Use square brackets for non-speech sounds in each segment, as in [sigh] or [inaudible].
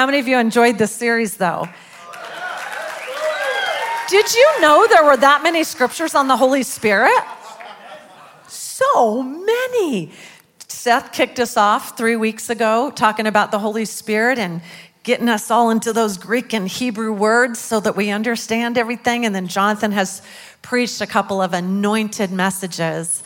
How many of you enjoyed this series, though? Did you know there were that many scriptures on the Holy Spirit? So many. Seth kicked us off three weeks ago talking about the Holy Spirit and getting us all into those Greek and Hebrew words so that we understand everything. And then Jonathan has preached a couple of anointed messages.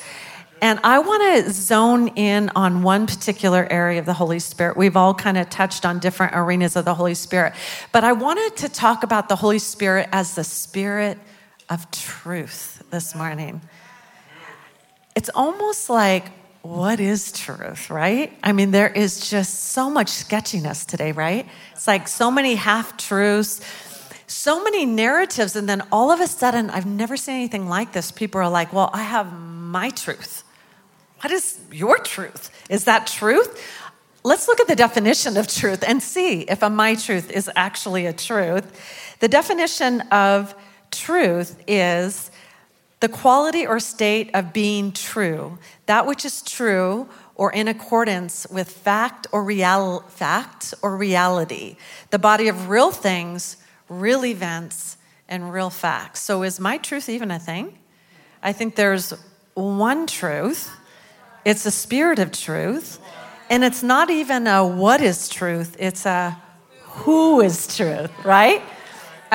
And I want to zone in on one particular area of the Holy Spirit. We've all kind of touched on different arenas of the Holy Spirit, but I wanted to talk about the Holy Spirit as the Spirit of truth this morning. It's almost like, what is truth, right? I mean, there is just so much sketchiness today, right? It's like so many half truths so many narratives, and then all of a sudden, I've never seen anything like this. People are like, Well, I have my truth. What is your truth? Is that truth? Let's look at the definition of truth and see if a my truth is actually a truth. The definition of truth is the quality or state of being true, that which is true or in accordance with fact or real fact or reality, the body of real things real events, and real facts. So, is my truth even a thing? I think there's one truth, it's a spirit of truth, and it's not even a what is truth, it's a who is truth, right?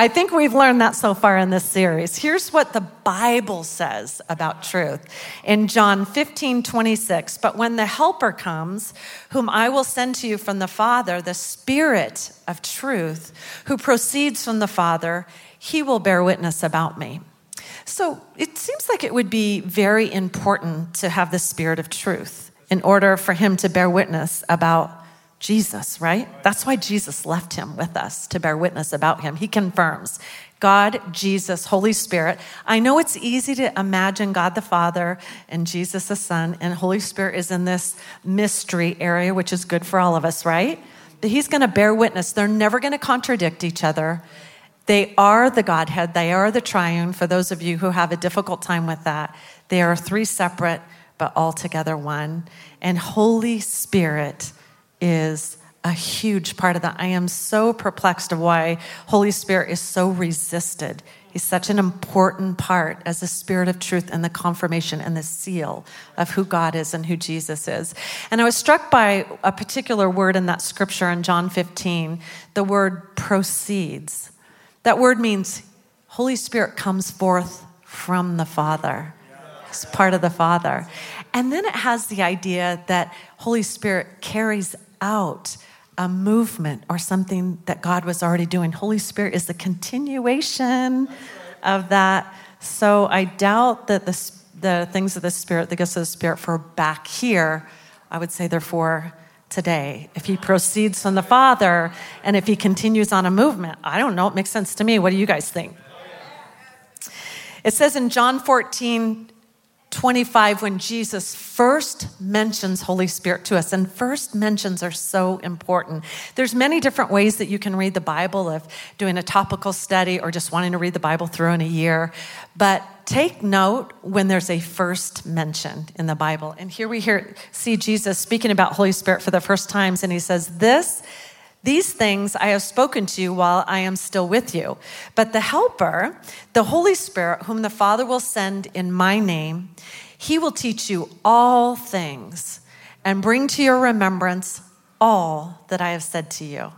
I think we've learned that so far in this series. Here's what the Bible says about truth in John 15, 26. But when the Helper comes, whom I will send to you from the Father, the Spirit of truth, who proceeds from the Father, he will bear witness about me. So it seems like it would be very important to have the Spirit of truth in order for him to bear witness about Jesus, right? That's why Jesus left him with us to bear witness about him. He confirms God, Jesus, Holy Spirit. I know it's easy to imagine God the Father and Jesus the Son, and Holy Spirit is in this mystery area, which is good for all of us, right? But He's going to bear witness. They're never going to contradict each other. They are the Godhead, they are the triune. For those of you who have a difficult time with that, they are three separate, but all together one. And Holy Spirit is a huge part of that. I am so perplexed of why Holy Spirit is so resisted. He's such an important part as the spirit of truth and the confirmation and the seal of who God is and who Jesus is. And I was struck by a particular word in that scripture in John 15, the word proceeds. That word means Holy Spirit comes forth from the Father. It's part of the Father. And then it has the idea that Holy Spirit carries out a movement or something that God was already doing. Holy Spirit is the continuation of that. So I doubt that the, the things of the Spirit, the gifts of the Spirit, for back here, I would say they're for today. If he proceeds from the Father and if he continues on a movement, I don't know. It makes sense to me. What do you guys think? It says in John 14, 25 when Jesus first mentions Holy Spirit to us. And first mentions are so important. There's many different ways that you can read the Bible of doing a topical study or just wanting to read the Bible through in a year. But take note when there's a first mention in the Bible. And here we hear see Jesus speaking about Holy Spirit for the first times and he says this these things I have spoken to you while I am still with you. But the Helper, the Holy Spirit, whom the Father will send in my name, he will teach you all things and bring to your remembrance all that I have said to you.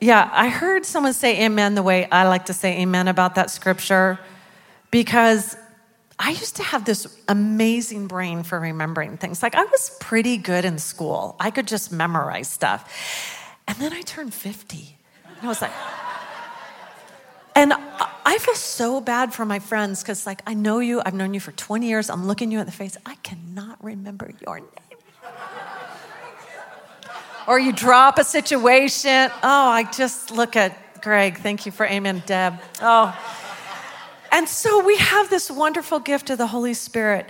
Yeah, I heard someone say amen the way I like to say amen about that scripture because I used to have this amazing brain for remembering things. Like I was pretty good in school. I could just memorize stuff. And then I turned 50. And I was like, and I feel so bad for my friends because, like, I know you, I've known you for 20 years, I'm looking you in the face, I cannot remember your name. or you drop a situation. Oh, I just look at Greg. Thank you for amen, Deb. Oh. And so we have this wonderful gift of the Holy Spirit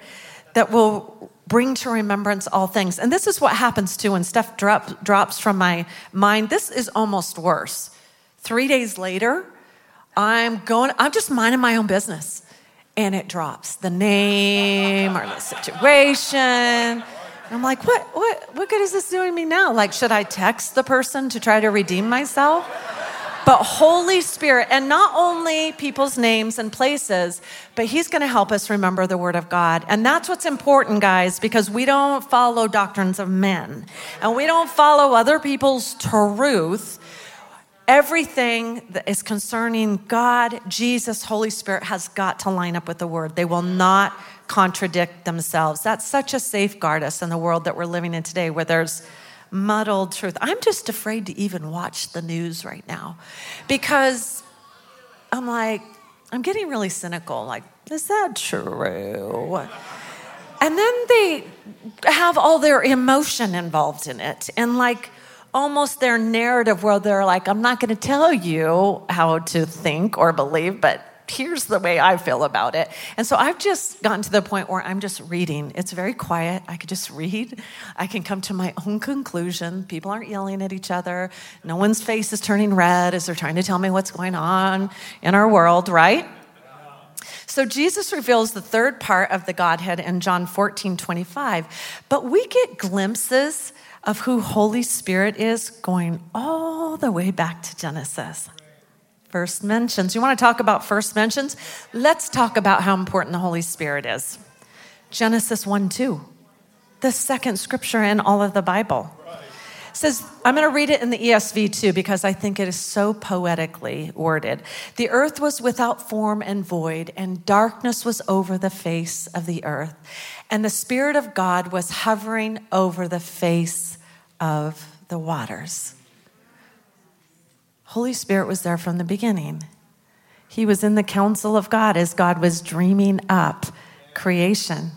that will bring to remembrance all things. And this is what happens too when stuff drop, drops from my mind. This is almost worse. Three days later, I'm going, I'm just minding my own business. And it drops the name or the situation. I'm like, what, what, what good is this doing me now? Like, should I text the person to try to redeem myself? But Holy Spirit, and not only people's names and places, but He's going to help us remember the Word of God. And that's what's important, guys, because we don't follow doctrines of men and we don't follow other people's truth. Everything that is concerning God, Jesus, Holy Spirit has got to line up with the Word. They will not contradict themselves. That's such a safeguard us in the world that we're living in today where there's muddled truth. I'm just afraid to even watch the news right now because I'm like, I'm getting really cynical. Like, is that true? And then they have all their emotion involved in it and like almost their narrative where they're like, I'm not going to tell you how to think or believe, but here's the way I feel about it. And so I've just gotten to the point where I'm just reading. It's very quiet. I could just read. I can come to my own conclusion. People aren't yelling at each other. No one's face is turning red as they're trying to tell me what's going on in our world, right? So Jesus reveals the third part of the Godhead in John 14, 25. But we get glimpses of who Holy Spirit is going all the way back to Genesis. First mentions. You want to talk about first mentions? Let's talk about how important the Holy Spirit is. Genesis 1 2, the second scripture in all of the Bible. says, I'm going to read it in the ESV too because I think it is so poetically worded. The earth was without form and void, and darkness was over the face of the earth. And the Spirit of God was hovering over the face of the waters. Holy Spirit was there from the beginning. He was in the counsel of God as God was dreaming up creation.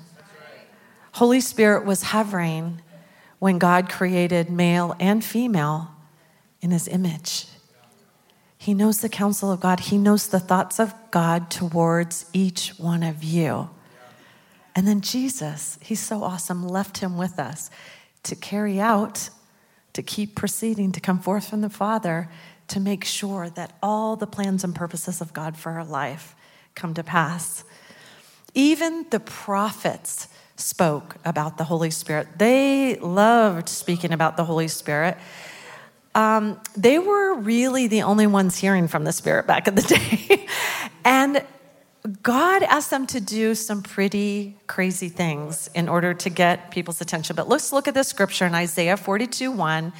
Holy Spirit was hovering when God created male and female in his image. He knows the counsel of God, he knows the thoughts of God towards each one of you. And then Jesus, he's so awesome, left him with us to carry out, to keep proceeding, to come forth from the Father to make sure that all the plans and purposes of God for our life come to pass. Even the prophets spoke about the Holy Spirit. They loved speaking about the Holy Spirit. Um, they were really the only ones hearing from the Spirit back in the [laughs] day. and God asked them to do some pretty crazy things in order to get people's attention. But let's look at this scripture in Isaiah 42 1.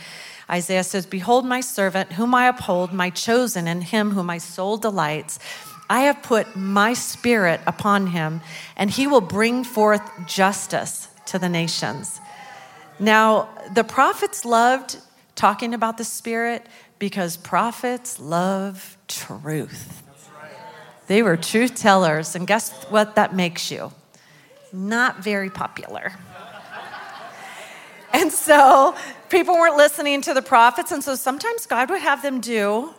Isaiah says, Behold, my servant, whom I uphold, my chosen, and him whom my soul delights. I have put my spirit upon him, and he will bring forth justice to the nations. Now, the prophets loved talking about the spirit because prophets love truth. They were truth tellers, and guess what that makes you? Not very popular. And so people weren't listening to the prophets. And so sometimes God would have them do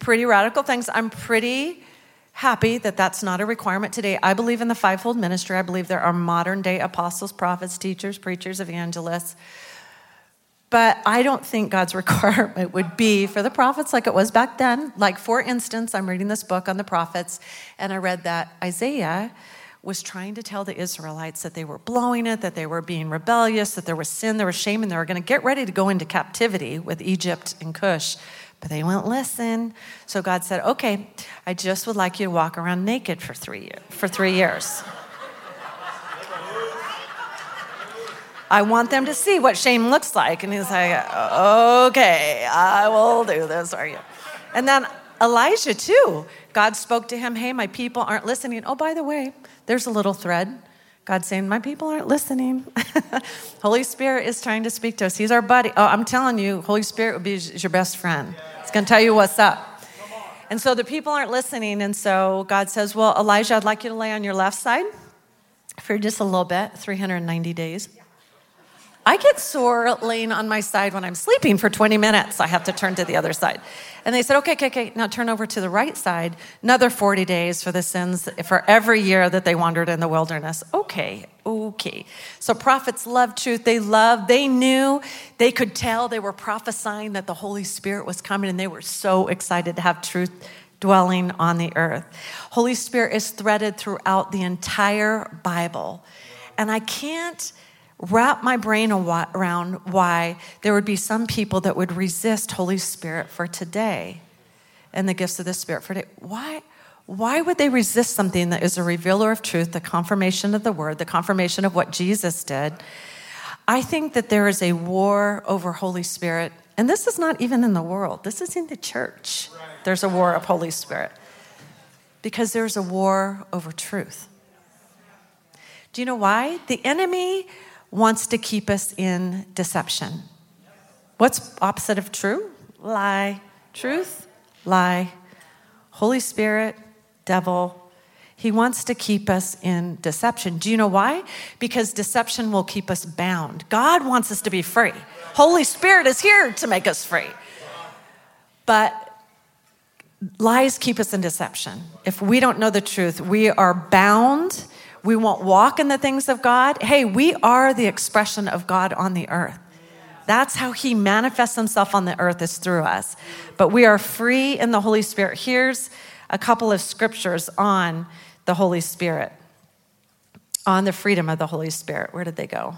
pretty radical things. I'm pretty happy that that's not a requirement today. I believe in the fivefold ministry. I believe there are modern day apostles, prophets, teachers, preachers, evangelists. But I don't think God's [laughs] requirement would be for the prophets like it was back then. Like, for instance, I'm reading this book on the prophets, and I read that Isaiah was trying to tell the Israelites that they were blowing it, that they were being rebellious, that there was sin, there was shame, and they were going to get ready to go into captivity with Egypt and Cush. But they wouldn't listen. So God said, Okay, I just would like you to walk around naked for three, for three years. I want them to see what shame looks like. And he's like, Okay, I will do this for you. And then Elijah, too, God spoke to him, Hey, my people aren't listening. Oh, by the way, there's a little thread. God saying, My people aren't listening. [laughs] Holy Spirit is trying to speak to us. He's our buddy. Oh, I'm telling you, Holy Spirit will be your best friend. It's going to tell you what's up. And so the people aren't listening. And so God says, Well, Elijah, I'd like you to lay on your left side for just a little bit, 390 days. I get sore laying on my side when I'm sleeping for 20 minutes. I have to turn to the other side. And they said, okay, okay, okay, now turn over to the right side, another 40 days for the sins for every year that they wandered in the wilderness. Okay, okay. So prophets love truth. They love, they knew, they could tell, they were prophesying that the Holy Spirit was coming, and they were so excited to have truth dwelling on the earth. Holy Spirit is threaded throughout the entire Bible. And I can't wrap my brain around why there would be some people that would resist Holy Spirit for today and the gifts of the Spirit for today. Why? Why would they resist something that is a revealer of truth, the confirmation of the word, the confirmation of what Jesus did? I think that there is a war over Holy Spirit, and this is not even in the world, this is in the church. There's a war of Holy Spirit because there's a war over truth. Do you know why? The enemy wants to keep us in deception. What's opposite of true? Lie. Truth? Lie. Holy Spirit, devil. He wants to keep us in deception. Do you know why? Because deception will keep us bound. God wants us to be free. Holy Spirit is here to make us free. But lies keep us in deception. If we don't know the truth, we are bound we won't walk in the things of God. Hey, we are the expression of God on the earth. That's how he manifests himself on the earth is through us. But we are free in the Holy Spirit. Here's a couple of scriptures on the Holy Spirit, on the freedom of the Holy Spirit. Where did they go?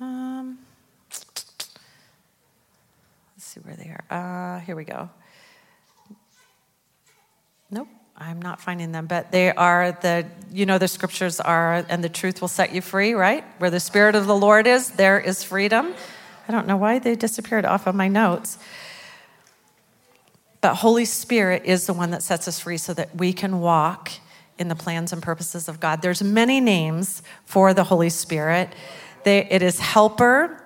Um, let's see where they are. Uh, here we go. Nope. I'm not finding them, but they are the, you know, the scriptures are, and the truth will set you free, right? Where the Spirit of the Lord is, there is freedom. I don't know why they disappeared off of my notes. But Holy Spirit is the one that sets us free so that we can walk in the plans and purposes of God. There's many names for the Holy Spirit. They, it is helper,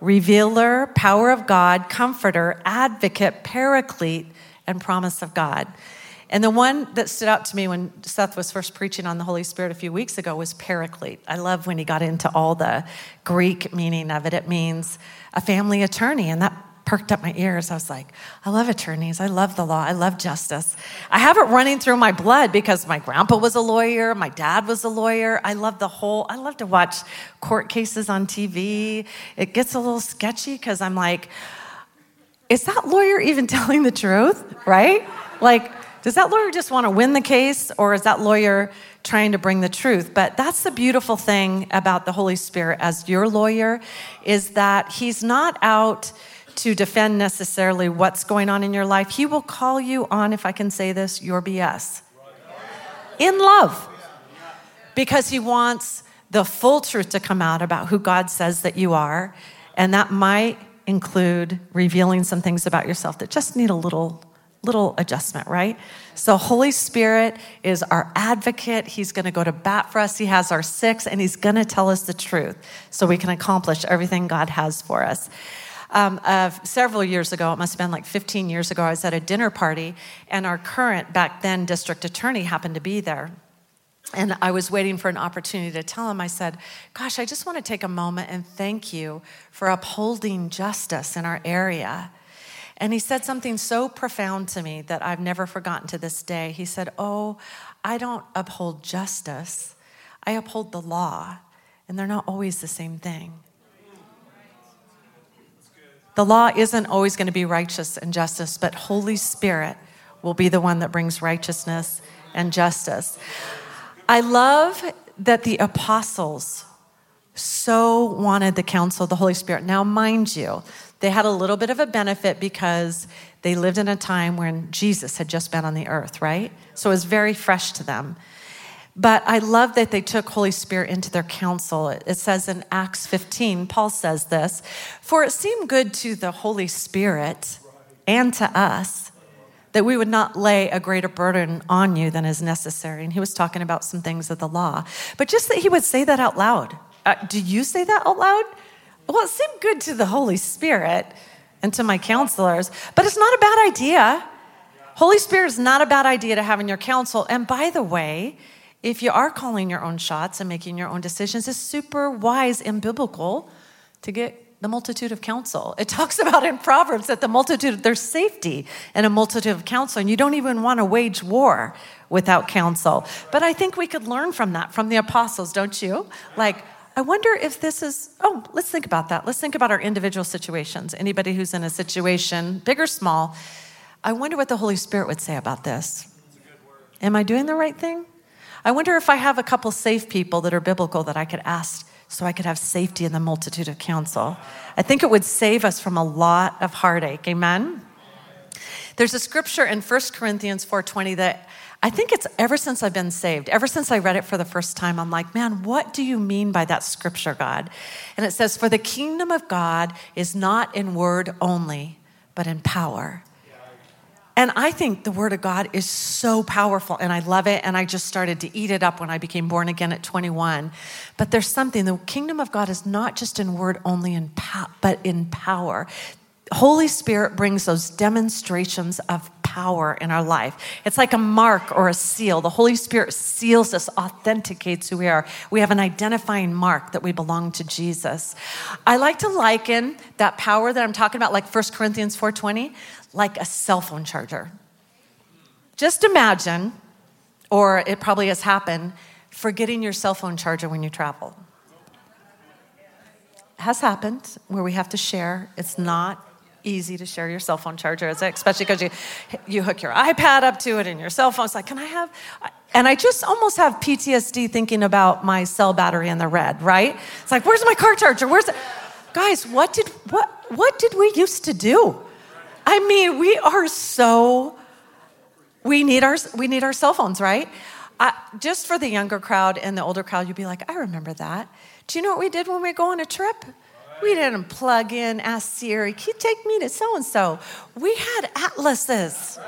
revealer, power of God, comforter, advocate, paraclete, and promise of God. And the one that stood out to me when Seth was first preaching on the Holy Spirit a few weeks ago was paraclete. I love when he got into all the Greek meaning of it. It means a family attorney, and that perked up my ears. I was like, I love attorneys. I love the law. I love justice. I have it running through my blood because my grandpa was a lawyer, my dad was a lawyer. I love the whole, I love to watch court cases on TV. It gets a little sketchy because I'm like, is that lawyer even [laughs] telling the truth? Right? Like, does that lawyer just want to win the case, or is that lawyer trying to bring the truth? But that's the beautiful thing about the Holy Spirit as your lawyer is that he's not out to defend necessarily what's going on in your life. He will call you on, if I can say this, your BS in love because he wants the full truth to come out about who God says that you are. And that might include revealing some things about yourself that just need a little little adjustment, right? So, Holy Spirit is our advocate. He's going to go to bat for us. He has our six, and He's going to tell us the truth so we can accomplish everything God has for us. Um, uh, several years ago, it must have been like 15 years ago, I was at a dinner party, and our current, back then, district attorney happened to be there. And I was waiting for an opportunity to tell him, I said, Gosh, I just want to take a moment and thank you for upholding justice in our area. And he said something so profound to me that I've never forgotten to this day. He said, Oh, I don't uphold justice, I uphold the law, and they're not always the same thing. The law isn't always going to be righteous and justice, but Holy Spirit will be the one that brings righteousness and justice. I love that the apostles so wanted the counsel of the Holy Spirit. Now, mind you, they had a little bit of a benefit because they lived in a time when Jesus had just been on the earth, right? So it was very fresh to them. But I love that they took Holy Spirit into their counsel. It says in Acts 15, Paul says this For it seemed good to the Holy Spirit and to us that we would not lay a greater burden on you than is necessary. And he was talking about some things of the law. But just that he would say that out loud. Uh, do you say that out loud? Well, it seemed good to the Holy Spirit and to my counselors, but it's not a bad idea. Holy Spirit is not a bad idea to have in your counsel. And by the way, if you are calling your own shots and making your own decisions, it's super wise and biblical to get the multitude of counsel. It talks [laughs] about in Proverbs that the multitude, there's safety in a multitude of counsel, and you don't even want to wage war without counsel. But I think we could learn from that, from the apostles, don't you? Like, I wonder if this is, oh, let's think about that. Let's think about our individual situations. Anybody who's in a situation, big or small, I wonder what the Holy Spirit would say about this. Am I doing the right thing? I wonder if I have a couple safe people that are biblical that I could ask so I could have safety in the multitude of counsel. I think it would save us from a lot of heartache. Amen? There's a scripture in 1 Corinthians 4:20 that I think it's ever since I've been saved, ever since I read it for the first time, I'm like, man, what do you mean by that scripture, God? And it says, For the kingdom of God is not in word only, but in power. And I think the Word of God is so powerful and I love it. And I just started to eat it up when I became born again at 21. But there's something, the kingdom of God is not just in word only, in but in power. Holy Spirit brings those demonstrations of power in our life. It's like a mark or a seal. The Holy Spirit seals us, authenticates who we are. We have an identifying mark that we belong to Jesus. I like to liken that power that I'm talking about, like 1 Corinthians 4:20, like a cell phone charger. Just imagine, or it probably has happened, forgetting your cell phone charger when you travel. It has happened where we have to share. It's not easy to share your cell phone charger, especially because you, you hook your iPad up to it and your cell phone. It's like, can I have? And I just almost have PTSD thinking about my cell battery in the red, right? It's like, where's my car charger? Where's it? Guys, what did what what did we used to do? I mean, we are so we need our we need our cell phones, right? I, just for the younger crowd and the older crowd, you'd be like, I remember that. Do you know what we did when we go on a trip? We didn't plug in, ask Siri, can you take me to so and so? We had atlases,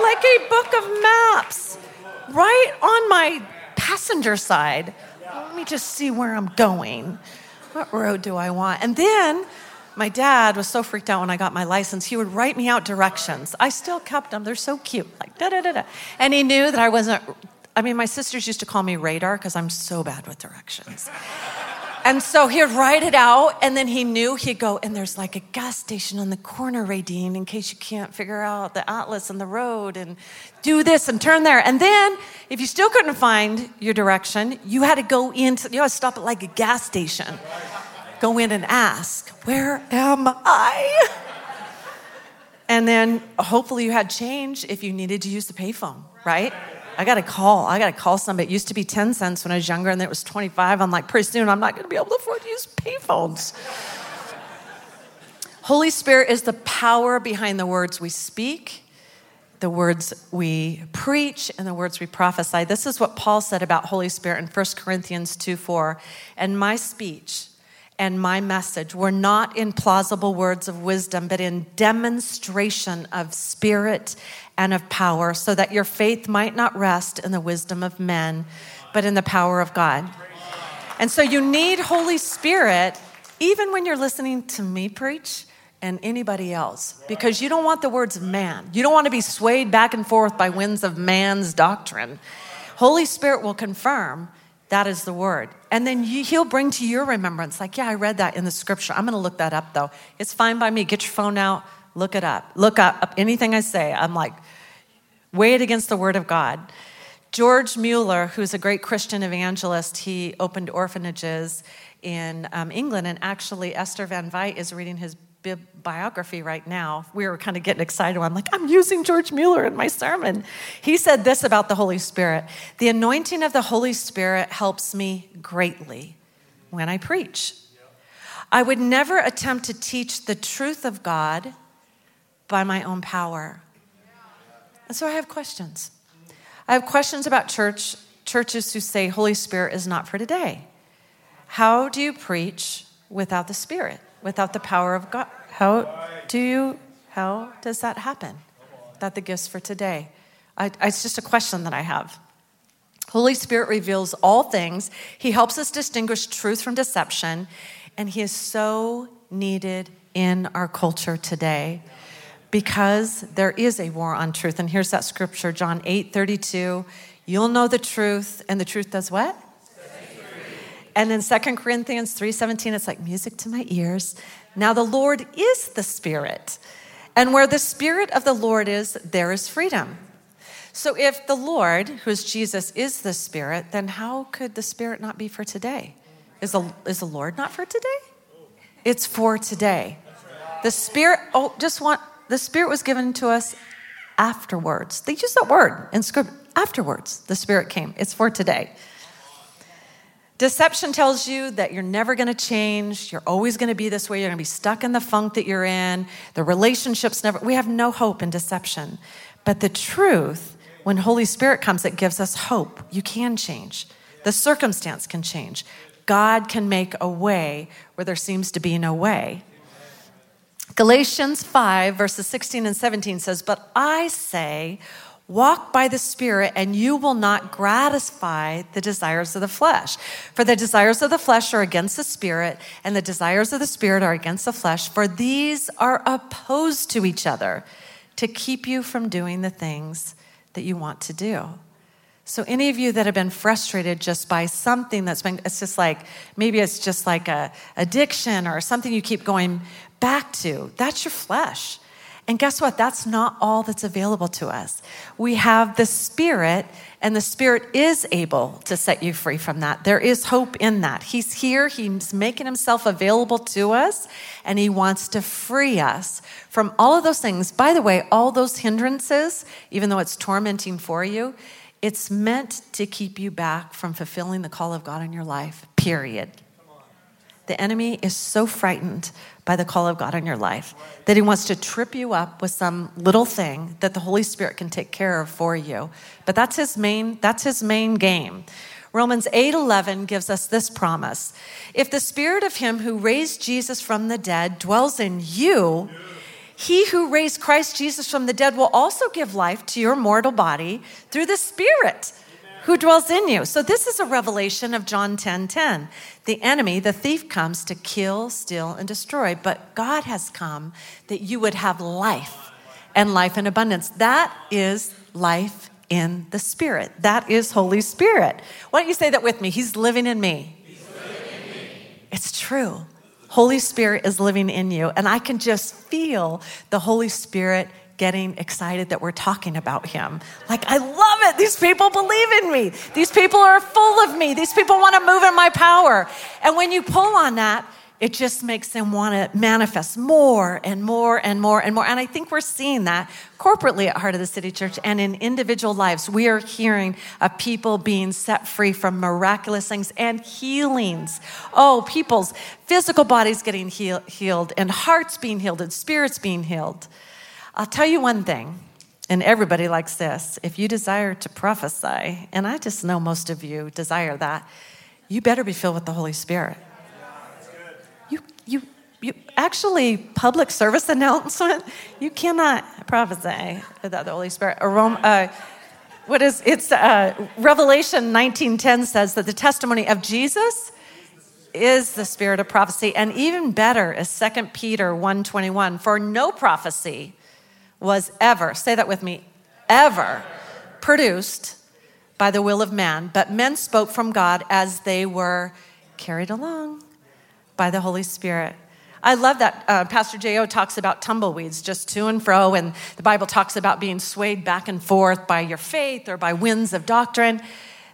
like a book of maps, right on my passenger side. Let me just see where I'm going. What road do I want? And then my dad was so freaked out when I got my license, he would write me out directions. I still kept them, they're so cute, like da da da da. And he knew that I wasn't, I mean, my sisters used to call me radar because I'm so bad with directions. And so he'd write it out, and then he knew he'd go, and there's like a gas station on the corner, Raydeane, in case you can't figure out the atlas and the road, and do this and turn there. And then, if you still couldn't find your direction, you had to go into, you had to stop at like a gas station, go in and ask, Where am I? And then hopefully you had change if you needed to use the payphone, right? I got to call. I got to call somebody. It used to be 10 cents when I was younger, and then it was 25. I'm like, pretty soon I'm not going to be able to afford to use payphones. Holy Spirit is the power behind the words we speak, the words we preach, and the words we prophesy. This is what Paul said about Holy Spirit in 1 Corinthians 2 4. And my speech and my message were not in plausible words of wisdom, but in demonstration of spirit and of power, so that your faith might not rest in the wisdom of men, but in the power of God. And so you need Holy Spirit even when you're listening to me preach and anybody else because you don't want the words of man. You don't want to be swayed back and forth by winds of man's doctrine. Holy Spirit will confirm that is the word. And then he'll bring to your remembrance, like, yeah, I read that in the scripture. I'm going to look that up though. It's fine by me. Get your phone out, look it up. Look up, up anything I say. I'm like, weigh it against the word of God. George Mueller, who's a great Christian evangelist, he opened orphanages in um, England, and actually Esther Van Vyt is reading his biography right now. We were kind of getting excited. I'm like, I'm using George Mueller in my sermon. He said this about the Holy Spirit The anointing of the Holy Spirit helps me greatly when I preach. I would never attempt to teach the truth of God by my own power. And so I have questions. I have questions about church churches who say Holy Spirit is not for today. How do you preach without the Spirit? Without the power of God? How do you, how does that happen? That the gifts for today? I, it's just a question that I have. Holy Spirit reveals all things. He helps us distinguish truth from deception, and He is so needed in our culture today because there is a war on truth. And here's that scripture, John 8 32. You'll know the truth, and the truth does what? And in 2 Corinthians 3:17 it's like music to my ears. Now the Lord is the Spirit. And where the Spirit of the Lord is, there is freedom. So if the Lord, who is Jesus, is the Spirit, then how could the Spirit not be for today? Is the, is the Lord not for today? It's for today. The Spirit, oh, just want, the Spirit was given to us afterwards. They use that word in scripture. Afterwards, the Spirit came. It's for today. Deception tells you that you're never going to change. You're always going to be this way. You're going to be stuck in the funk that you're in. The relationship's never, we have no hope in deception. But the truth, when Holy Spirit comes, it gives us hope. You can change. The circumstance can change. God can make a way where there seems to be no way. Galatians 5, verses 16 and 17 says, But I say, Walk by the Spirit, and you will not gratify the desires of the flesh. For the desires of the flesh are against the Spirit, and the desires of the Spirit are against the flesh, for these are opposed to each other to keep you from doing the things that you want to do. So, any of you that have been frustrated just by something that's been, it's just like, maybe it's just like a addiction or something you keep going back to, that's your flesh. And guess what? That's not all that's available to us. We have the Spirit, and the Spirit is able to set you free from that. There is hope in that. He's here, He's making Himself available to us, and He wants to free us from all of those things. By the way, all those hindrances, even though it's tormenting for you, it's meant to keep you back from fulfilling the call of God in your life, period. The enemy is so frightened by the call of God in your life that he wants to trip you up with some little thing that the Holy Spirit can take care of for you. But that's his main that's his main game. Romans 8:11 gives us this promise. If the spirit of him who raised Jesus from the dead dwells in you, he who raised Christ Jesus from the dead will also give life to your mortal body through the spirit who dwells in you. So this is a revelation of John 10:10. 10, 10. The enemy, the thief comes to kill, steal and destroy, but God has come that you would have life and life in abundance. That is life in the spirit. That is Holy Spirit. Why don't you say that with me? He's living in me. Living in me. It's true. Holy Spirit is living in you and I can just feel the Holy Spirit getting excited that we're talking about him. Like, I love it. These people believe in me. These people are full of me. These people want to move in my power. And when you pull on that, it just makes them want to manifest more and more and more and more. And I think we're seeing that corporately at Heart of the City Church and in individual lives. We are hearing of people being set free from miraculous things and healings. Oh, people's physical bodies getting heal- healed and hearts being healed and spirits being healed. I'll tell you one thing, and everybody likes this. If you desire to prophesy, and I just know most of you desire that, you better be filled with the Holy Spirit. You, you, you actually, public service [laughs] announcement, you cannot prophesy without the Holy Spirit. Aroma, uh, what is it's uh, Revelation 19:10 says that the testimony of Jesus is the spirit of prophecy, and even better is 2 Peter 1:21. For no prophecy was ever, say that with me, ever produced by the will of man, but men spoke from God as they were carried along by the Holy Spirit. I love that uh, Pastor J.O. talks about tumbleweeds just to and fro, and the Bible talks about being swayed back and forth by your faith or by winds of doctrine.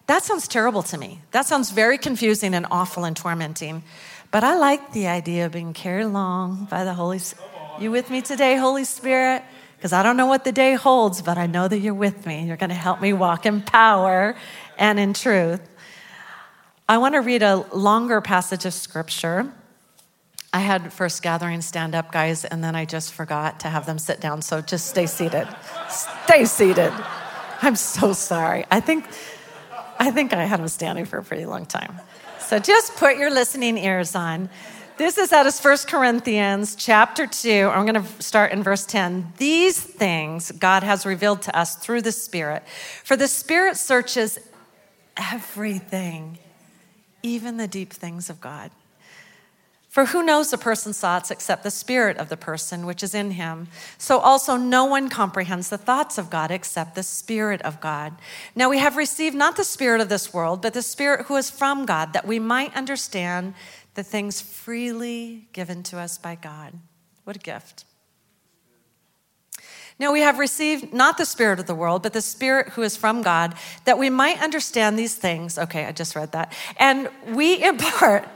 That sounds terrible to me. That sounds very confusing and awful and tormenting. But I like the idea of being carried along by the Holy Spirit. You with me today, Holy Spirit? Because I don't know what the day holds, but I know that you're with me. You're going to help me walk in power and in truth. I want to read a longer passage of scripture. I had first gathering stand up guys, and then I just forgot to have them sit down. So just stay seated. stay seated. I'm so sorry. I think, I think I had them standing for a pretty long time. So just put your listening ears on. This is out of 1 Corinthians chapter 2. I'm going to start in verse 10. These things God has revealed to us through the Spirit. For the Spirit searches everything, even the deep things of God. For who knows a person's thoughts except the spirit of the person which is in him? So also no one comprehends the thoughts of God except the spirit of God. Now we have received not the spirit of this world, but the spirit who is from God, that we might understand the things freely given to us by God. What a gift. Now we have received not the Spirit of the world, but the Spirit who is from God, that we might understand these things. Okay, I just read that. And we impart,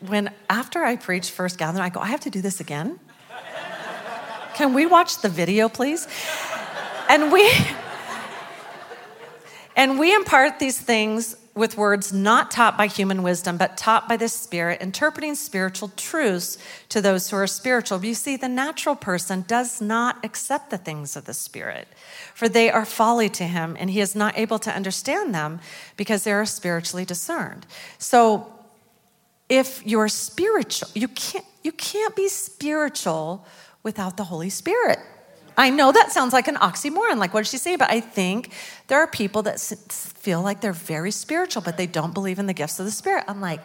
when after I preach first gathering, I go, I have to do this again? Can we watch the video, please? And we and we impart these things with words not taught by human wisdom, but taught by the Spirit, interpreting spiritual truths to those who are spiritual. You see, the natural person does not accept the things of the Spirit, for they are folly to him, and he is not able to understand them because they are spiritually discerned. So, if you're spiritual, you can't, you can't be spiritual without the Holy Spirit. I know that sounds like an oxymoron. Like, what did she say? But I think there are people that feel like they're very spiritual, but they don't believe in the gifts of the Spirit. I'm like,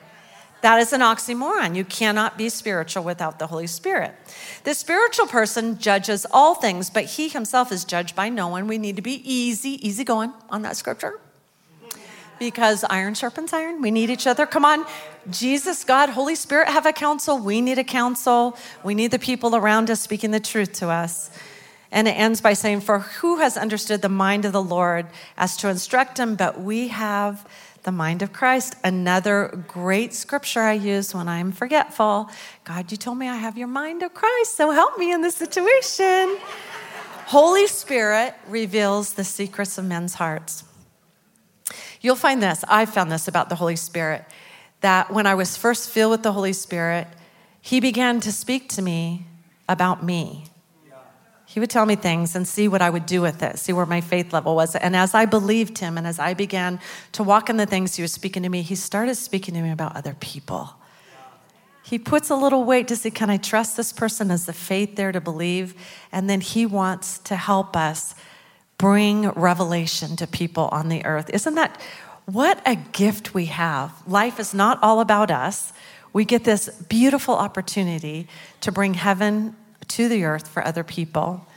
that is an oxymoron. You cannot be spiritual without the Holy Spirit. The spiritual person judges all things, but he himself is judged by no one. We need to be easy, easy going on that scripture. Because iron sharpens iron. We need each other. Come on. Jesus, God, Holy Spirit have a counsel. We need a counsel. We need the people around us speaking the truth to us. And it ends by saying, For who has understood the mind of the Lord as to instruct him? But we have the mind of Christ. Another great scripture I use when I'm forgetful. God, you told me I have your mind of Christ, so help me in this situation. Holy Spirit reveals the secrets of men's hearts. You'll find this, I found this about the Holy Spirit, that when I was first filled with the Holy Spirit, He began to speak to me about me. He would tell me things and see what I would do with it, see where my faith level was. And as I believed him and as I began to walk in the things he was speaking to me, he started speaking to me about other people. He puts a little weight to see, can I trust this person? Is the faith there to believe? And then he wants to help us bring revelation to people on the earth. Isn't that what a gift we have? Life is not all about us. We get this beautiful opportunity to bring heaven to the earth for other people.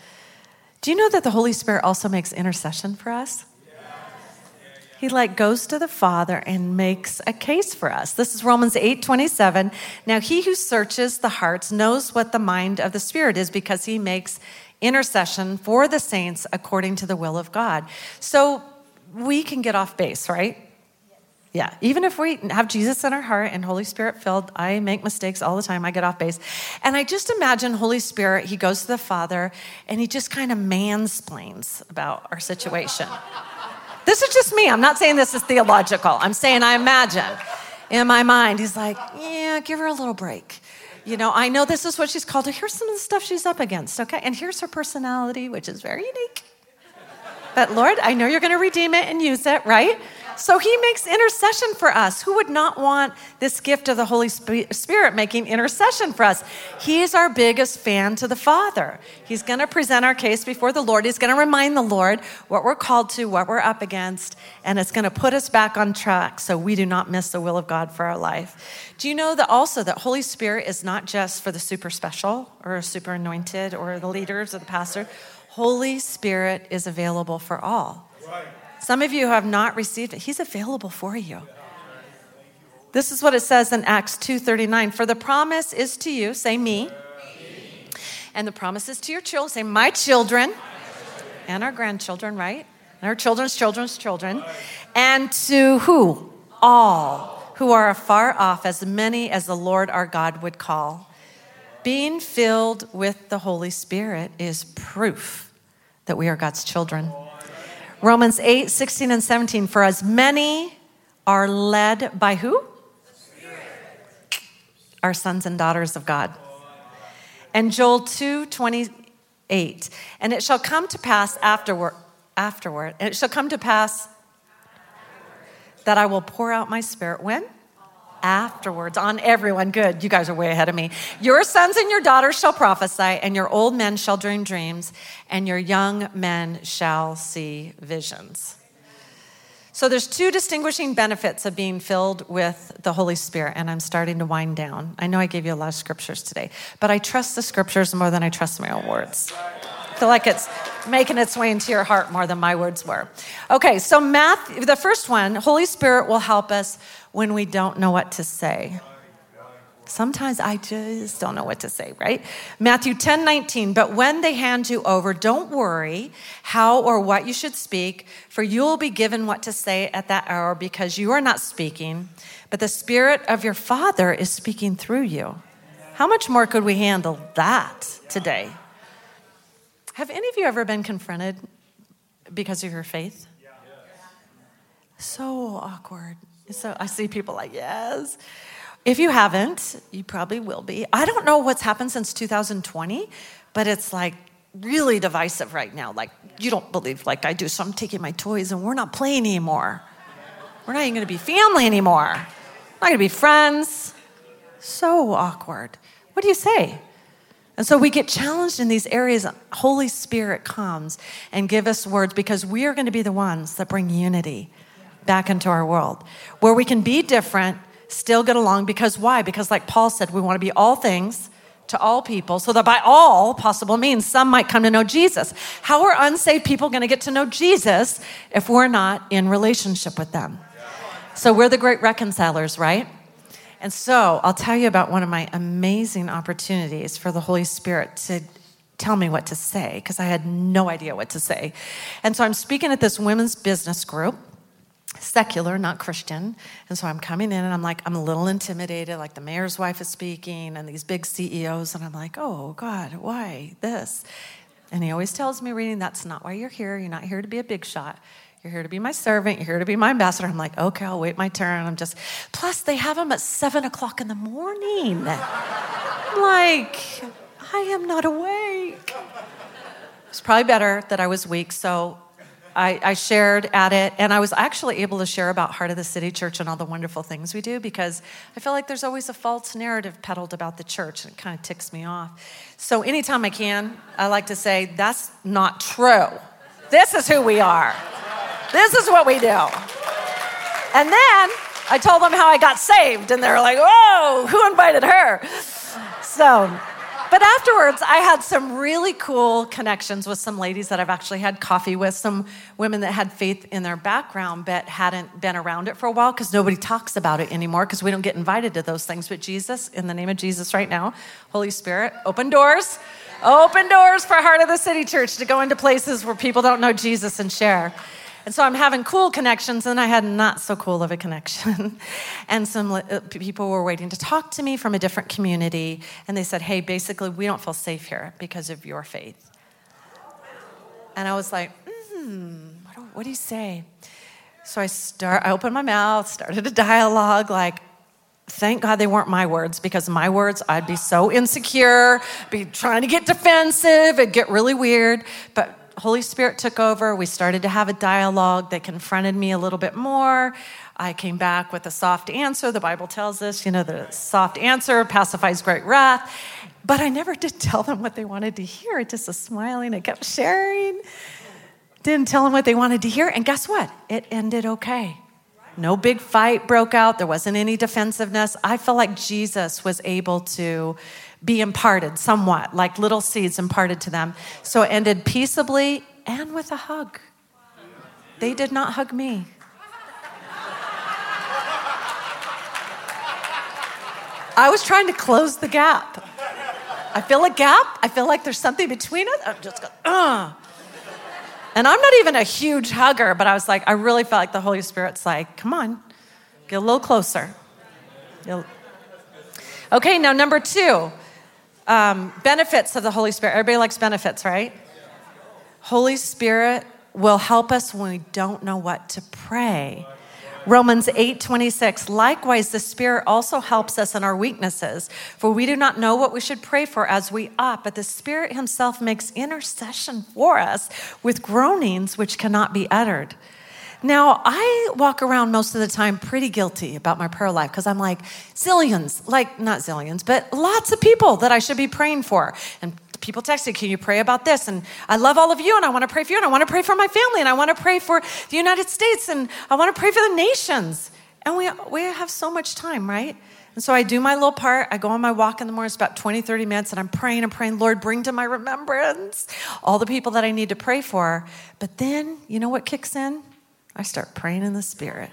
Do you know that the Holy Spirit also makes intercession for us? He like goes to the Father and makes a case for us. This is Romans 8 27. Now, he who searches the hearts knows what the mind of the Spirit is because he makes intercession for the saints according to the will of God. So we can get off base, right? Yeah, even if we have Jesus in our heart and Holy Spirit filled, I make mistakes all the time. I get off base. And I just imagine Holy Spirit, he goes to the Father and he just kind of mansplains about our situation. this is just me. I'm not saying this is theological. I'm saying I imagine in my mind, he's like, yeah, give her a little break. You know, I know this is what she's called to. Here's some of the stuff she's up against, okay? And here's her personality, which is very unique. But Lord, I know you're going to redeem it and use it, right? So he makes intercession for us. Who would not want this gift of the Holy Spirit making intercession for us? He is our biggest fan to the Father. He's going to present our case before the Lord. He's going to remind the Lord what we're called to, what we're up against, and it's going to put us back on track so we do not miss the will of God for our life. Do you know that also that Holy Spirit is not just for the super special or super anointed or the leaders or the pastor? Holy Spirit is available for all. Right. Some of you have not received it. He's available for you. This is what it says in Acts 2:39, for the promise is to you, say me. And the promise is to your children, say my children and our grandchildren, right? And our children's children's children. And to who? All who are afar off, as many as the Lord our God would call. Being filled with the Holy Spirit is proof that we are God's children. Romans 8, 16, and 17. For as many are led by who? Our sons and daughters of God. And Joel 2, 28. And it shall come to pass afterward, afterward, and it shall come to pass that I will pour out my spirit when? Afterwards on everyone. Good, you guys are way ahead of me. Your sons and your daughters shall prophesy, and your old men shall dream dreams, and your young men shall see visions. So there's two distinguishing benefits of being filled with the Holy Spirit, and I'm starting to wind down. I know I gave you a lot of scriptures today, but I trust the scriptures more than I trust my own words. I feel like it's making its way into your heart more than my words were. Okay, so math, the first one, Holy Spirit will help us when we don't know what to say. Sometimes I just don't know what to say, right? Matthew 10 19, but when they hand you over, don't worry how or what you should speak, for you will be given what to say at that hour because you are not speaking, but the Spirit of your Father is speaking through you. How much more could we handle that today? Have any of you ever been confronted because of your faith? So awkward. So I see people like, yes. If you haven't, you probably will be. I don't know what's happened since 2020, but it's like really divisive right now. Like, you don't believe like I do, so I'm taking my toys and we're not playing anymore. We're not even gonna be family anymore. We're not gonna be friends. So awkward. What do you say? And so we get challenged in these areas. Holy Spirit comes and give us words because we are going to be the ones that bring unity back into our world where we can be different, still get along. Because why? Because, like Paul said, we want to be all things to all people so that by all possible means some might come to know Jesus. How are unsaved people going to get to know Jesus if we're not in relationship with them? So we're the great reconcilers, right? And so I'll tell you about one of my amazing opportunities for the Holy Spirit to tell me what to say because I had no idea what to say. And so I'm speaking at this women's business group, secular, not Christian. And so I'm coming in and I'm like, I'm a little intimidated, like the mayor's wife is speaking and these big CEOs. And I'm like, oh God, why this? And he always tells me, Raydeane, that's not why you're here. You're not here to be a big shot. You're here to be my servant. You're here to be my ambassador. I'm like, okay, I'll wait my turn. I'm just, plus they have them at seven o'clock in the morning. like, I am not awake. It's probably better that I was weak. So I, I, shared at it, and I was actually able to share about Heart of the City Church and all the wonderful things we do because I feel like there's always a false narrative peddled about the church, and it kind of ticks me off. So anytime I can, I like to say, that's not true. This is who we are. This is what we do. And then I told them how I got saved, and they're like, whoa, who invited her? So, but afterwards, I had some really cool connections with some ladies that I've actually had coffee with, some women that had faith in their background but hadn't been around it for a while because nobody talks about it anymore because we don't get invited to those things. But Jesus, in the name of Jesus right now, Holy Spirit, open doors. Open doors for Heart of the City Church to go into places where people don't know Jesus and share. And so I'm having cool connections, and I had not so cool of a connection. [laughs] and some uh, people were waiting to talk to me from a different community, and they said, Hey, basically, we don't feel safe here because of your faith. And I was like, Hmm, what do you say? So I start, I opened my mouth, started a dialogue like, thank God they weren't my words because my words, I'd be so insecure, be trying to get defensive, it'd get really weird. But Holy Spirit took over. We started to have a dialogue. They confronted me a little bit more. I came back with a soft answer. The Bible tells us, you know, the soft answer pacifies great wrath. But I never did tell them what they wanted to hear. Just was smiling. I kept sharing. Didn't tell them what they wanted to hear. And guess what? It ended okay. No big fight broke out. There wasn't any defensiveness. I felt like Jesus was able to be imparted somewhat, like little seeds imparted to them. So it ended peaceably and with a hug. They did not hug me. I was trying to close the gap. I feel a gap. I feel like there's something between us. I'm just going. And I'm not even a huge hugger, but I was like, I really felt like the Holy Spirit's like, come on, get a little closer. Okay, now number two, um, benefits of the Holy Spirit. Everybody likes benefits, right? Holy Spirit will help us when we don't know what to pray. Romans 8 26. Likewise, the Spirit also helps us in our weaknesses, for we do not know what we should pray for as we ought, but the Spirit Himself makes intercession for us with groanings which cannot be uttered. Now, I walk around most of the time pretty guilty about my prayer life because I'm like, zillions, like not zillions, but lots of people that I should be praying for. And people text me, Can you pray about this? And I love all of you, and I want to pray for you, and I want to pray for my family, and I want to pray for the United States, and I want to pray for the nations. And we, we have so much time, right? And so I do my little part. I go on my walk in the morning, it's about 20, 30 minutes, and I'm praying and praying, Lord, bring to my remembrance all the people that I need to pray for. But then, you know what kicks in? I start praying in the Spirit.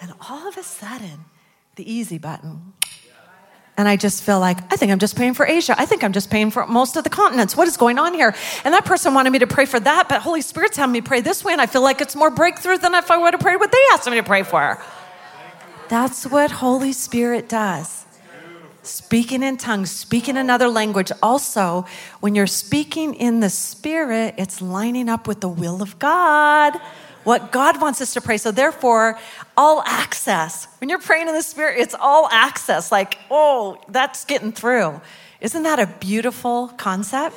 And all of a sudden, the easy button. And I just feel like, I think I'm just praying for Asia. I think I'm just praying for most of the continents. What is going on here? And that person wanted me to pray for that, but Holy Spirit's having me pray this way, and I feel like it's more breakthrough than if I would have prayed what they asked me to pray for. That's what Holy Spirit does speaking in tongues, speaking another language. Also, when you're speaking in the Spirit, it's lining up with the will of God. what God wants us to pray. So, therefore, all access. When you're praying in the Spirit, it's all access. Like, oh, that's getting through. Isn't that a beautiful concept?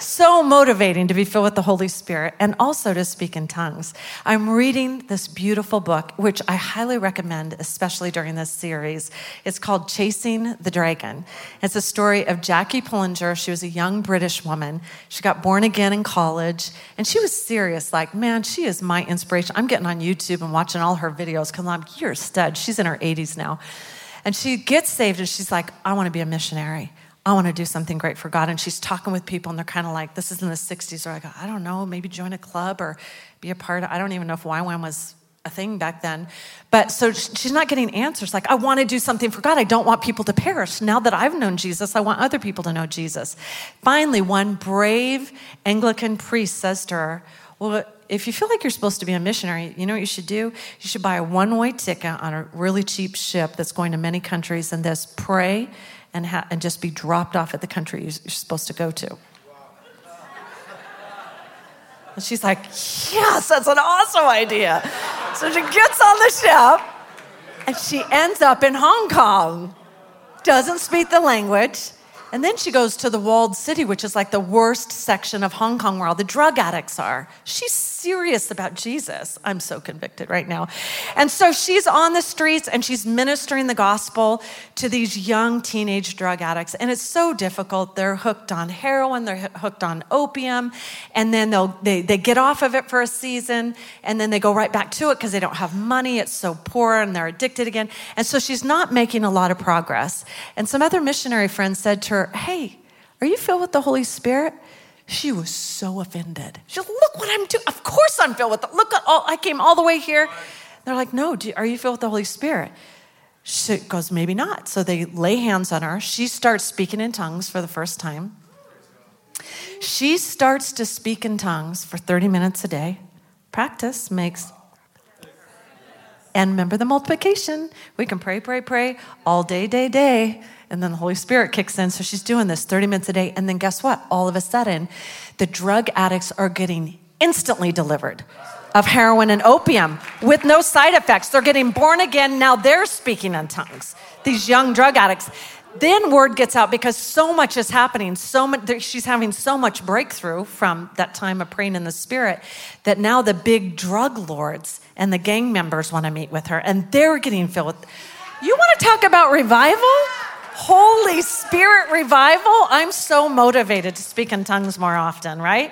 So motivating to be filled with the Holy Spirit and also to speak in tongues. I'm reading this beautiful book, which I highly recommend, especially during this series. It's called Chasing the Dragon. It's a story of Jackie Pullinger. She was a young British woman. She got born again in college, and she was serious like, man, she is my inspiration. I'm getting on YouTube and watching all her videos because I'm, you're a stud. She's in her 80s now. And she gets saved, and she's like, I want to be a missionary. I want to do something great for God. And she's talking with people, and they're kind of like, this is in the 60s. Or I go, I don't know, maybe join a club or be a part of, I don't even know if YWAM was a thing back then. But so she's not getting answers like, I want to do something for God. I don't want people to perish. Now that I've known Jesus, I want other people to know Jesus. Finally, one brave Anglican priest says to her, Well, if you feel like you're supposed to be a missionary, you know what you should do? You should buy a one way ticket on a really cheap ship that's going to many countries and this pray and, ha- and just be dropped off at the country you're supposed to go to. And she's like, Yes, that's an awesome idea. So she gets on the ship and she ends up in Hong Kong, doesn't speak the language. And then she goes to the walled city, which is like the worst section of Hong Kong where all the drug addicts are. She's serious about Jesus. I'm so convicted right now. And so she's on the streets and she's ministering the gospel to these young teenage drug addicts. And it's so difficult. They're hooked on heroin, they're hooked on opium, and then they'll, they, they get off of it for a season and then they go right back to it because they don't have money. It's so poor and they're addicted again. And so she's not making a lot of progress. And some other missionary friends said to her, Hey, are you filled with the Holy Spirit? She was so offended. She said, Look what I'm doing. Of course I'm filled with it. Look, at all, I came all the way here. They're like, No, do, are you filled with the Holy Spirit? She goes, Maybe not. So they lay hands on her. She starts speaking in tongues for the first time. She starts to speak in tongues for 30 minutes a day. Practice makes and remember the multiplication. We can pray, pray, pray all day, day, day and then the Holy Spirit kicks in. So she's doing this 30 minutes a day. And then guess what? All of a sudden, the drug addicts are getting instantly delivered of heroin and opium with no side effects. They're getting born again. Now they're speaking in tongues. These young drug addicts. Then word gets out because so much is happening. So much, she's having so much breakthrough from that time of praying in the spirit that now the big drug lords and the gang members want to meet with her, and they're getting filled with. You want to talk about revival? Holy Spirit revival. I'm so motivated to speak in tongues more often, right?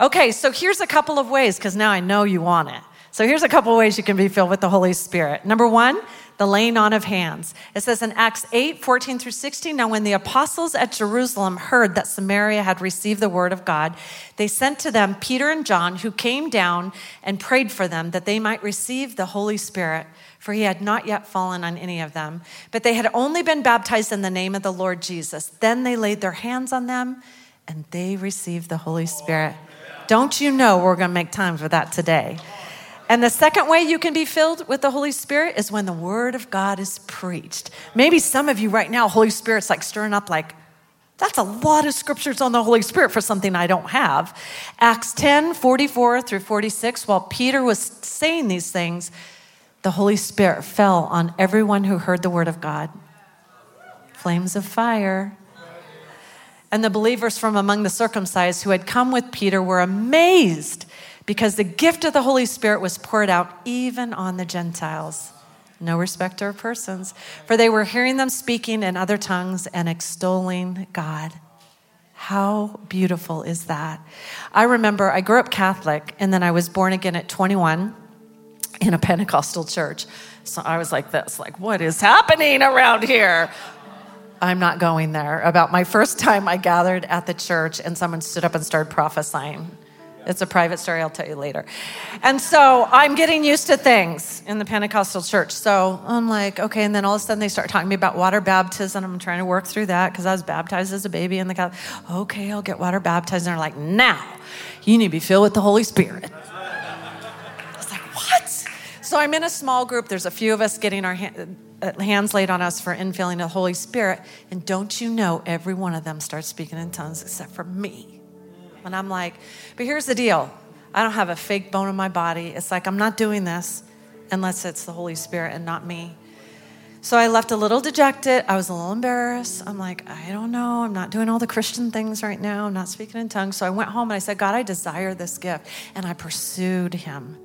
Okay, so here's a couple of ways because now I know you want it. So here's a couple ways you can be filled with the Holy Spirit. Number one, the laying on of hands. It says in Acts 8, 14 through 16, now when the apostles at Jerusalem heard that Samaria had received the word of God, they sent to them Peter and John, who came down and prayed for them that they might receive the Holy Spirit for he had not yet fallen on any of them. But they had only been baptized in the name of the Lord Jesus. Then they laid their hands on them and they received the Holy Spirit. Don't you know we're going to make time for that today? And the second way you can be filled with the Holy Spirit is when the Word of God is preached. Maybe some of you right now, Holy Spirit's like stirring up, like, that's a lot of scriptures on the Holy Spirit for something I don't have. Acts 10 44 through 46, while Peter was saying these things, the Holy Spirit fell on everyone who heard the word of God. Flames of fire. And the believers from among the circumcised who had come with Peter were amazed because the gift of the Holy Spirit was poured out even on the Gentiles. No respecter of persons, for they were hearing them speaking in other tongues and extolling God. How beautiful is that? I remember I grew up Catholic and then I was born again at 21 in a Pentecostal church. So I was like this, like, what is happening around here? I'm not going there. About my first time I gathered at the church and someone stood up and started prophesying. It's a private story, I'll tell you later. And so I'm getting used to things in the Pentecostal church. So I'm like, okay. And then all of a sudden they start talking to me about water baptism. I'm trying to work through that because I was baptized as a baby in the God. Okay, I'll get water baptized. And they're like, now you need to be filled with the Holy Spirit. [laughs] I was like, what? So I'm in a small group. There's a few of us getting our uh, hands laid on us for infilling the Holy Spirit. And don't you know, every one of them starts speaking in tongues except for me. And I'm like, but here's the deal I don't have a fake bone in my body. It's like I'm not doing this unless it's the Holy Spirit and not me. So I left a little dejected. I was a little embarrassed. I'm like, I don't know. I'm not doing all the Christian things right now. I'm not speaking in tongues. So I went home and I said, God, I desire this gift. And I pursued him.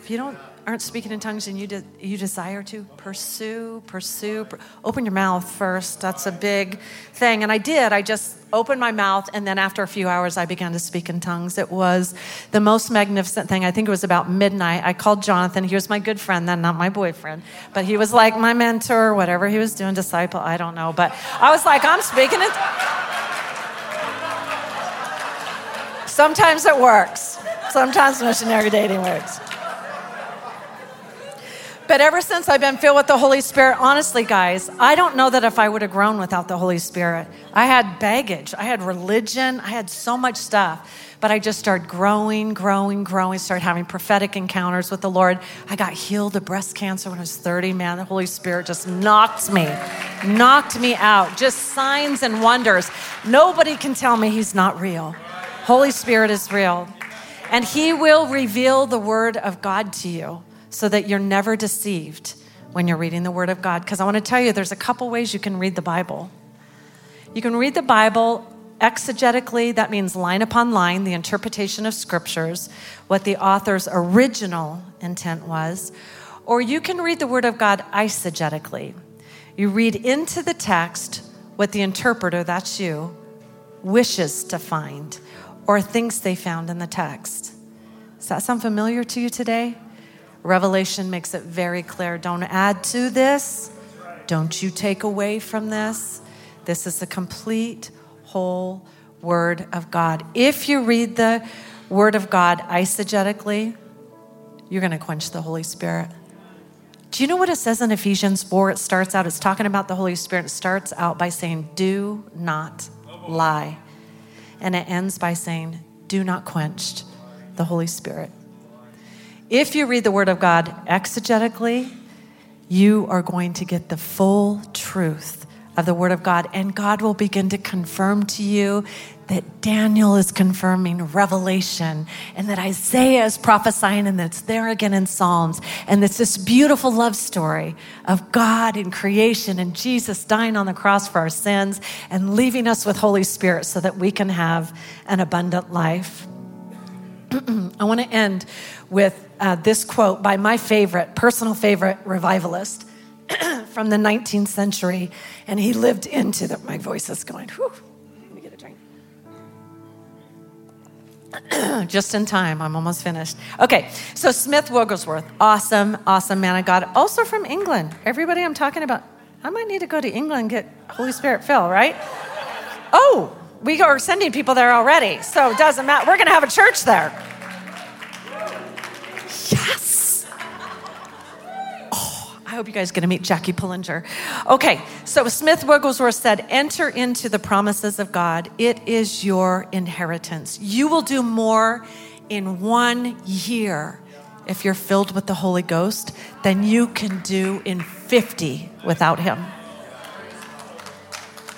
If you don't aren't speaking in tongues and you, de- you desire to pursue, pursue, pr- open your mouth first. That's a big thing. And I did. I just opened my mouth, and then after a few hours, I began to speak in tongues. It was the most magnificent thing. I think it was about midnight. I called Jonathan. He was my good friend then, not my boyfriend, but he was like my mentor, whatever he was doing, disciple, I don't know. But I was like, I'm speaking it. Sometimes it works. Sometimes missionary dating works. But ever since I've been filled with the Holy Spirit, honestly, guys, I don't know that if I would have grown without the Holy Spirit. I had baggage, I had religion, I had so much stuff. But I just started growing, growing, growing, started having prophetic encounters with the Lord. I got healed of breast cancer when I was 30. Man, the Holy Spirit just knocked me, knocked me out. Just signs and wonders. Nobody can tell me He's not real. Holy Spirit is real. And He will reveal the Word of God to you so that you're never deceived when you're reading the Word of God. Because I want to tell you, there's a couple ways you can read the Bible. You can read the Bible exegetically, that means line upon line, the interpretation of scriptures, what the author's original intent was. Or you can read the Word of God eisegetically. You read into the text what the interpreter, that's you, wishes to find or thinks they found in the text. Does that sound familiar to you today? Revelation makes it very clear don't add to this, don't you take away from this. This is the complete, whole Word of God. If you read the Word of God eisegetically, you're going to quench the Holy Spirit. Do you know what it says in Ephesians 4? It starts out, it's talking about the Holy Spirit. It starts out by saying, Do not lie. And it ends by saying, Do not quench the Holy Spirit. If you read the Word of God exegetically, you are going to get the full truth of the Word of God, and God will begin to confirm to you that Daniel is confirming Revelation, and that Isaiah is prophesying, and that's there again in Psalms. And it's this beautiful love story of God and creation, and Jesus dying on the cross for our sins, and leaving us with Holy Spirit so that we can have an abundant life. [clears throat] I want to end with uh, this quote by my favorite, personal favorite revivalist [clears throat] from the 19th century, and he lived into the. My voice is going, whew. Let me get a drink. [clears throat] Just in time, I'm almost finished. Okay, so Smith Wigglesworth, awesome, awesome man of God, also from England. Everybody I'm talking about, I might need to go to England and get Holy Spirit fill, right? Oh, we are sending people there already, so it doesn't matter. We're going to have a church there. Yes. Oh, I hope you guys going to meet Jackie Pullinger. Okay, so Smith Wigglesworth said, Enter into the promises of God. It is your inheritance. You will do more in one year if you're filled with the Holy Ghost than you can do in 50 without Him.